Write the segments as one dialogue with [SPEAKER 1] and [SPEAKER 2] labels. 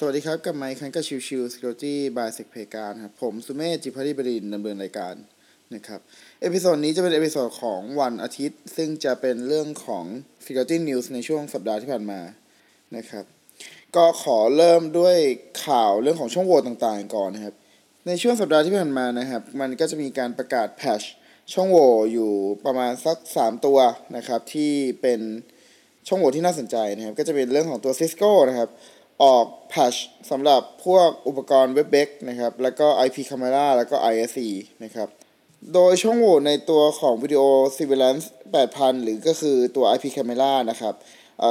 [SPEAKER 1] สวัสดีครับ กลับมาพบกันกับชิวชิว Security by SECPlayground ครับ ผมสุเมธจิพัทริบดินดำเนินรายการนะครับ episode นี้จะเป็น episode ของวันอาทิตย์ ซึ่งจะเป็นเรื่องของ Security News ในช่วงสัปดาห์ที่ผ่านมานะครับ ก็ขอเริ่มด้วยข่าวเรื่องของช่องโหว่ต่างๆ ก่อนนะครับ ในช่วงสัปดาห์ที่ผ่านมานะครับ มันก็จะมีการประกาศ patch ช่องโหว่อยู่ประมาณสัก 3 ตัวนะครับที่เป็นช่องโหว่ที่น่าสนใจนะครับ ก็จะเป็นเรื่องของตัว Cisco นะครับ ออกแพชสำหรับพวกอุปกรณ์ w e b e x นะครับ แล้วก็ IP Camera แล้วก็ ISE นะครับ โดยช่องโหว่ในตัวของวิดีโอ Surveillance 8000 หรือก็คือตัว IP Camera นะครับ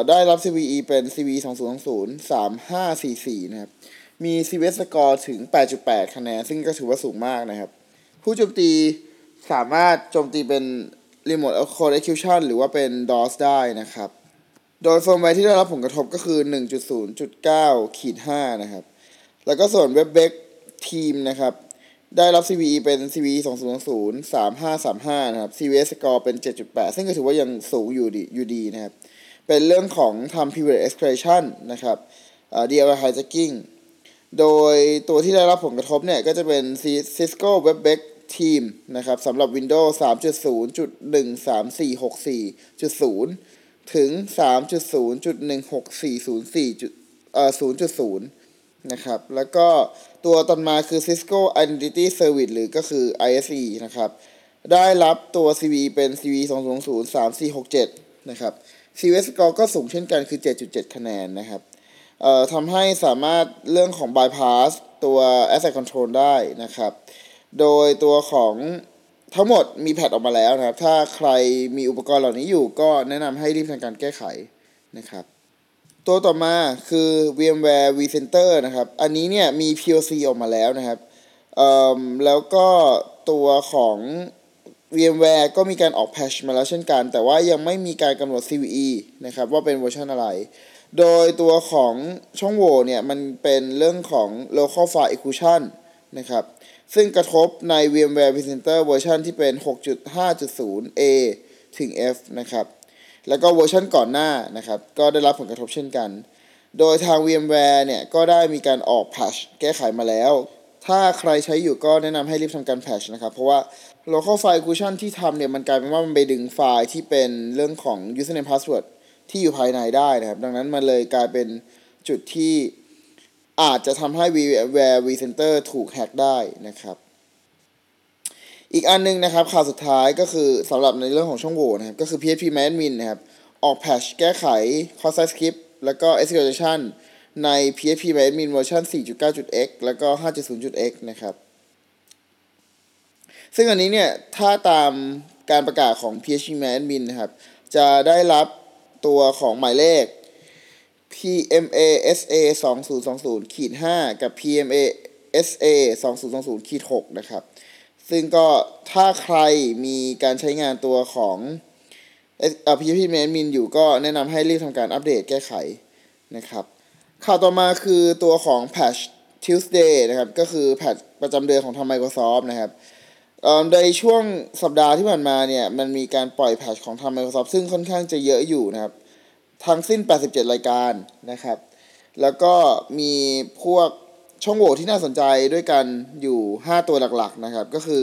[SPEAKER 1] ได้รับ CVE เป็น CVE 2020 3544 นะครับ มี CVS score ถึง 8.8 คะแนน ซึ่งก็ถือว่าสูงมากนะครับ ผู้โจมตีสามารถโจมตีเป็น Remote Code Execution หรือว่าเป็น DOS ได้นะครับ โดยเฟิร์มแวร์ที่ได้รับผลกระทบก็คือ 1.0.9ขีด5นะครับ แล้วก็ส่วน Webex Teams นะครับ ได้รับ CVE เป็น CVE 2020 3535 นะครับ CVSS score เป็น 7.8 ซึ่งก็ถือว่ายังสูงอยู่ดีอยู่ดีนะครับ เป็นเรื่องของทำ privilege escalation นะครับ DLL hijacking โดยตัวที่ได้รับผลกระทบเนี่ย ก็จะเป็น Cisco Web Back Team นะครับสำหรับ Windows 3.0.13464.0 ถึง 3.0.16404เอ่อ0.0 นะครับ แล้วก็ตัวต่อมาคือ Cisco Identity Service หรือก็คือ ISE นะครับ ได้รับตัว CV เป็น CV 2003467 นะครับ CVS score ก็สูงเช่นกันคือ 7.7 คะแนนนะครับ เอ่อทำให้สามารถเรื่องของ bypass ตัว asset control ได้นะครับ โดยตัวของ ทั้งหมดมีแพทออกมาแล้วนะครับ ถ้าใครมีอุปกรณ์เหล่านี้อยู่ก็แนะนำให้รีบทำการแก้ไขนะครับ ตัวต่อมาคือ VMware vCenter นะครับ อันนี้เนี่ยมี POC ออกมาแล้วนะครับแล้วก็ตัวของ VMware ก็มีการออกแพชมาแล้วเช่นกัน แต่ว่ายังไม่มีการกำหนด CVE นะครับ ว่าเป็นเวอร์ชันอะไร โดยตัวของช่องโหว่เนี่ย มันเป็นเรื่องของ local file inclusion นะครับ ซึ่งกระทบใน VMware vCenter เวอร์ชันที่เป็น 6.5.0 A ถึง F นะครับ แล้วก็เวอร์ชันก่อนหน้านะครับ ก็ได้รับผลกระทบเช่นกัน โดยทาง VMware เนี่ย ก็ได้มีการออก patch แก้ไขมาแล้ว ถ้าใครใช้อยู่ก็แนะนำให้รีบทำการ patch นะครับ เพราะว่า local file inclusion ที่ทำเนี่ย มันกลายเป็นว่ามันไปดึงไฟล์ที่เป็นเรื่องของ username password ที่อยู่ภายในได้นะครับ ดังนั้นมันเลยกลายเป็นจุดที่ อาจจะทำให้ VMware vCenter ถูกแฮกได้นะครับอีกอันนึงนะครับข่าวสุดท้ายก็คือสำหรับในเรื่องของช่องโหว่นะครับก็คือ PHP Admin นะครับออกแพชแก้ไข cross site script แล้วก็ execution ใน PHP Admin เวอร์ชัน 4.9.x แล้วก็ 5.0.x นะครับ ซึ่งอันนี้เนี่ย ถ้าตามการประกาศของ PHP Admin นะครับ จะได้รับตัวของหมายเลข PMA SA 2020ขีด5กับ PMA SA 2020ขีด6นะครับ ซึ่งก็ถ้าใครมีการใช้งานตัวของเอ่อ PHP Admin อยู่ก็แนะนำให้รีบทำการอัปเดตแก้ไขนะครับ ข่าวต่อมาคือตัวของ Patch Tuesday นะครับ ก็คือแพทประจำเดือนของทาง Microsoft นะครับในช่วงสัปดาห์ที่ผ่านมาเนี่ย มันมีการปล่อยแพทของทาง Microsoft ซึ่งค่อนข้างจะเยอะอยู่นะครับ ทั้งสิ้น 87 รายการนะครับ แล้วก็มีพวกช่องโหว่ที่น่าสนใจด้วยกันอยู่ 5 ตัวหลักๆนะครับ ก็คือ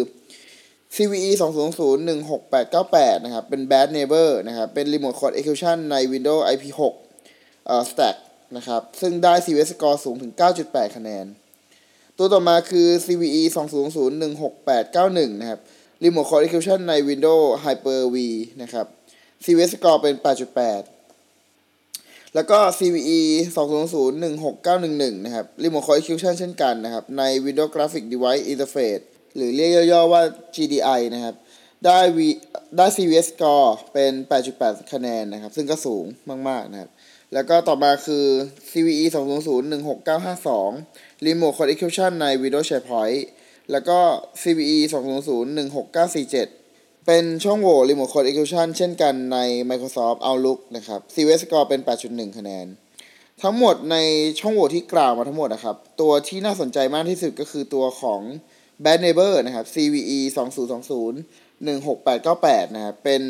[SPEAKER 1] CVE 200-16898นะครับ เป็น Bad Neighbor นะครับ เป็น Remote Code Execution ใน Windows IP6 เอ่อ Stack นะครับ ซึ่งได้ CVS score สูงถึง 9.8 คะแนน ตัวต่อมาคือ CVE 200-16891นะครับ Remote Code Execution ใน Windows Hyper-V นะครับ CVS score เป็น 8.8 แล้วก็ CVE 200-16911 นะครับ Remote Core Execution เช่นกันนะครับ ใน Windows Graphic Device Interface หรือเรียกย่อๆว่า GDI นะครับ ได้ V ได้ CVS score เป็น 8.8 คะแนนนะครับ ซึ่งก็สูงมาก ๆ นะครับ แล้วก็ต่อมาคือ CVE 200-16952 Remote Code Execution ใน Windows SharePoint แล้วก็ CVE 200-16947 เป็นช่องโหว่ Remote Code Execution เช่นกันใน Microsoft Outlook นะครับ CVS score เป็น 8.1 คะแนน ทั้งหมดในช่องโหว่ที่กล่าวมาทั้งหมดนะครับ ตัวที่น่าสนใจมากที่สุดก็คือตัวของ Bad Neighbor นะครับ CVE 2020 16898 นะครับ เป็น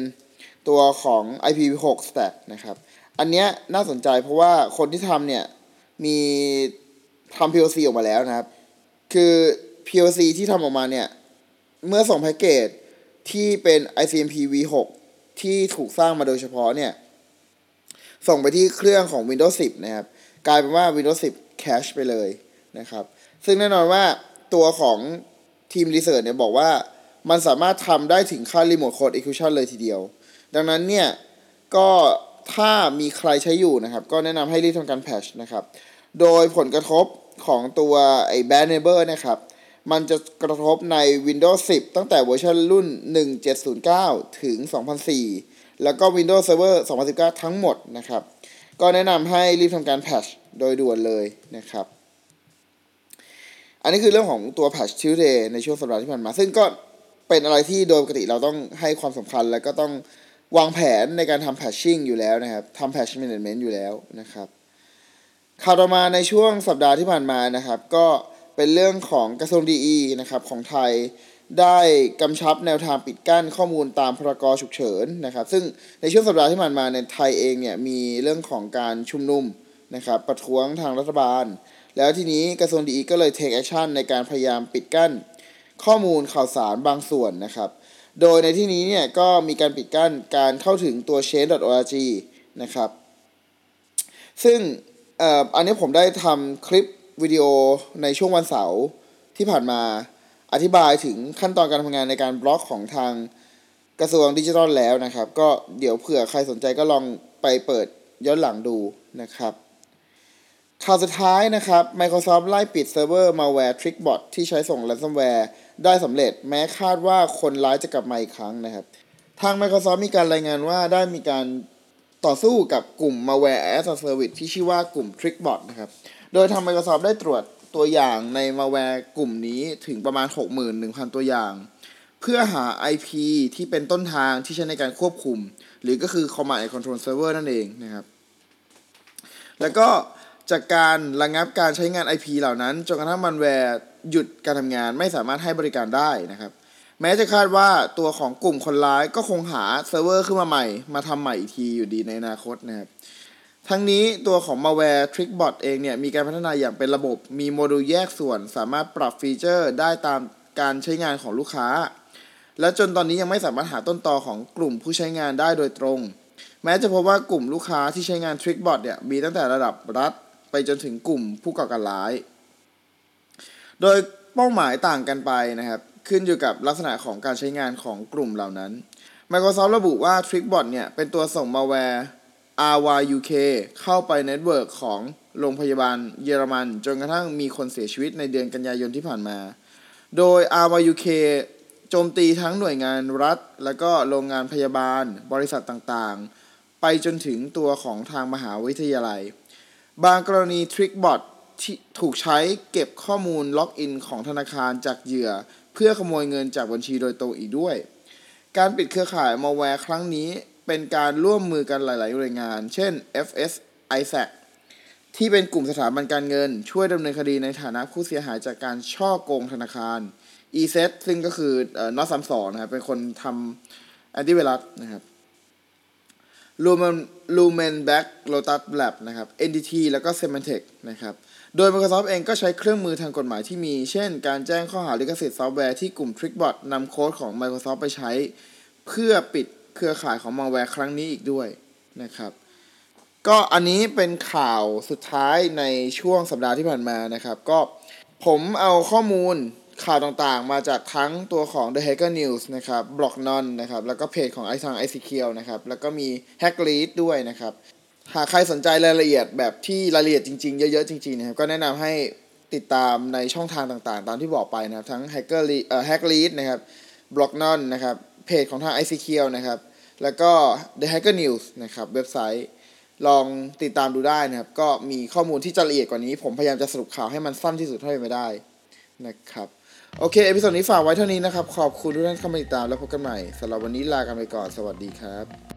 [SPEAKER 1] ตัวของ IPv6 stack นะครับ อันเนี้ยน่าสนใจเพราะว่าคนที่ทำเนี่ย มีทำ POC ออกมาแล้วนะครับ คือ POC ที่ทำออกมาเนี่ย เมื่อส่งแพ็กเกจ ที่เป็น ICMP v6 ที่ถูกสร้างมาโดยเฉพาะเนี่ย ส่งไปที่เครื่องของ Windows 10 นะครับ กลายเป็นว่า Windows 10 Cache ไปเลยนะครับ ซึ่งแน่นอนว่าตัวของทีมรีเสิร์ชเนี่ยบอกว่ามันสามารถทำได้ถึงค่า Remote Code Execution เลยทีเดียว ดังนั้นเนี่ยก็ถ้ามีใครใช้อยู่นะครับ ก็แนะนำให้รีบทำการแพชนะครับ โดยผลกระทบของตัวไอ้ Bad Neighbor นะครับ มันจะกระทบใน Windows 10 ตั้งแต่เวอร์ชันรุ่น 1709 ถึง 2004 แล้วก็ Windows Server 2019 ทั้งหมดนะครับ ก็แนะนำให้รีบทำการแพชโดยด่วนเลยนะครับ อันนี้คือเรื่องของตัว Patch Tuesday ในช่วงสัปดาห์ที่ผ่านมา ซึ่งก็เป็นอะไรที่โดยปกติเราต้องให้ความสำคัญ และก็ต้องวางแผนในการทำ patching อยู่แล้วนะครับทำ patch management อยู่แล้วนะครับข่าวต่อมาในช่วงสัปดาห์ที่ผ่านมานะครับ ก็ เป็นเรื่องของกระทรวงดีนะครับของไทยได้กำชับแนวทางปิดกั้นข้อมูลตามพรกฉุกเฉินนะครับ ซึ่งในช่วงสัปดาห์ที่ผ่านมาในไทยเองเนี่ยมีเรื่องของการชุมนุมนะครับประท้วงทางรัฐบาล แล้วทีนี้กระทรวงดีก็เลย take action ในการพยายามปิดกั้น ข้อมูลข่าวสารบางส่วนนะครับ โดยในที่นี้เนี่ยก็มีการปิดกั้นการเข้าถึงตัว change.org นะครับ ซึ่งอันนี้ผมได้ทำคลิป วิดีโอในช่วงวันเสาร์ที่ผ่านมาอธิบายถึงขั้นตอนการทำงานในการบล็อกของทางกระทรวงดิจิทัลแล้วนะครับ ก็เดี๋ยวเผื่อใครสนใจก็ลองไปเปิดย้อนหลังดูนะครับ ข่าวสุดท้ายนะครับ Microsoft ไล่ปิดเซิร์ฟเวอร์ malware TrickBot ที่ใช้ส่ง ransomware ได้สำเร็จแม้คาดว่าคนร้ายจะกลับมาอีกครั้งนะครับ ทาง Microsoft มีการรายงานว่าได้มีการต่อสู้กับกลุ่ม malware as a service ที่ชื่อว่ากลุ่ม TrickBot นะครับ โดยทาง Microsoft ได้ตรวจตัวอย่างใน malware กลุ่มนี้ถึงประมาณ 61,000 ตัวอย่าง เพื่อหา IP ที่เป็นต้นทางที่ใช้ในการควบคุม หรือก็คือ Command and Control Server นั่นเองนะครับ แล้วก็จากการระงับการใช้งาน IP เหล่านั้นจนกระทั่งมันแวร์หยุดการทำงานไม่สามารถให้บริการได้นะครับ แม้จะคาดว่าตัวของกลุ่มคนร้ายก็คงหาเซิร์ฟเวอร์ขึ้นมาใหม่ มาทำใหม่อีกทีอยู่ดีในอนาคตนะครับ ทั้งนี้ตัวของ malware TrickBot เองเนี่ยมีการพัฒนาอย่างเป็นระบบ มีโมดูลแยกส่วน สามารถปรับฟีเจอร์ได้ตามการใช้งานของลูกค้า และจนตอนนี้ยังไม่สามารถหาต้นตอของกลุ่มผู้ใช้งานได้โดยตรง แม้จะพบว่ากลุ่มลูกค้าที่ใช้งาน TrickBot เนี่ยมีตั้งแต่ระดับรัฐ ไปจนถึงกลุ่มผู้ก่อการร้าย โดยเป้าหมายต่างกันไปนะครับ ขึ้นอยู่กับลักษณะของการใช้งานของกลุ่มเหล่านั้น Microsoft ระบุว่า TrickBot เนี่ยเป็นตัวส่งมาแวร์ RYUK เข้าไปเน็ตเวิร์กของโรงพยาบาลเยอรมัน จนกระทั่งมีคนเสียชีวิตในเดือนกันยายนที่ผ่านมา โดย RYUK โจมตีทั้งหน่วยงานรัฐ และก็โรงงานพยาบาล บริษัทต่างๆ ไปจนถึงตัวของทางมหาวิทยาลัย บางกรณี TrickBot ที่ถูกใช้เก็บข้อมูลล็อกอินของธนาคารจากเหยื่อ เพื่อขโมยเงินจากบัญชีโดยตรงอีกด้วย การปิดเครือข่ายมาแวร์ครั้งนี้ เป็นการร่วมมือกันหลาย ๆ หน่วยงาน เช่น FS ISAC ที่เป็นกลุ่มสถาบันการเงิน ช่วยดำเนินคดีในฐานะผู้เสียหายจากการฉ้อโกงธนาคาร ESET ซึ่งก็คือ NOD32 นะครับ เป็นคนทำแอนตี้ไวรัสนะครับ Lumen Lumen Black Lotus Labs นะครับ NTT แล้วก็ Symantec นะครับ โดย Microsoft เองก็ใช้เครื่องมือทางกฎหมายที่มี เช่น การแจ้งข้อหาลิขสิทธิ์ซอฟต์แวร์ที่กลุ่ม TrickBot นำโค้ดของ Microsoft ไปใช้ เพื่อปิด เครือข่ายของมาแวร์ครั้งนี้อีกด้วยนะครับ ก็อันนี้เป็นข่าวสุดท้ายในช่วงสัปดาห์ที่ผ่านมานะครับ ก็ผมเอาข้อมูลข่าวต่างๆ มาจากทั้งตัวของ The Hacker News นะครับ b l o c k n o n นะครับ แล้วก็เพจของไอทาง ICQ นะครับ แล้วก็มี Hacklead ด้วยนะครับ หากใครสนใจรายละเอียดแบบที่รายละเอียดจริงๆ เยอะๆ จริงๆ นะครับ ก็แนะนำให้ติดตามในช่องทางต่างๆ ตามที่บอกไปนะครับ ทั้ง Hacklead เอ่อ Hacklead นะครับ b l o g n o n e นะครับ เพจของทาง ICQ นะครับ แล้วก็ The Hacker News นะครับ เว็บไซต์ ลองติดตามดูได้นะครับ ก็มีข้อมูลที่จะละเอียดกว่านี้ ผมพยายามจะสรุปข่าวให้มันสั้นที่สุดเท่าที่จะได้นะครับ โอเค episode นี้ฝากไว้เท่านี้นะครับ ขอบคุณทุกท่านที่เข้ามาติดตามแล้วพบกันใหม่สำหรับวันนี้ลากันไปก่อน สวัสดีครับ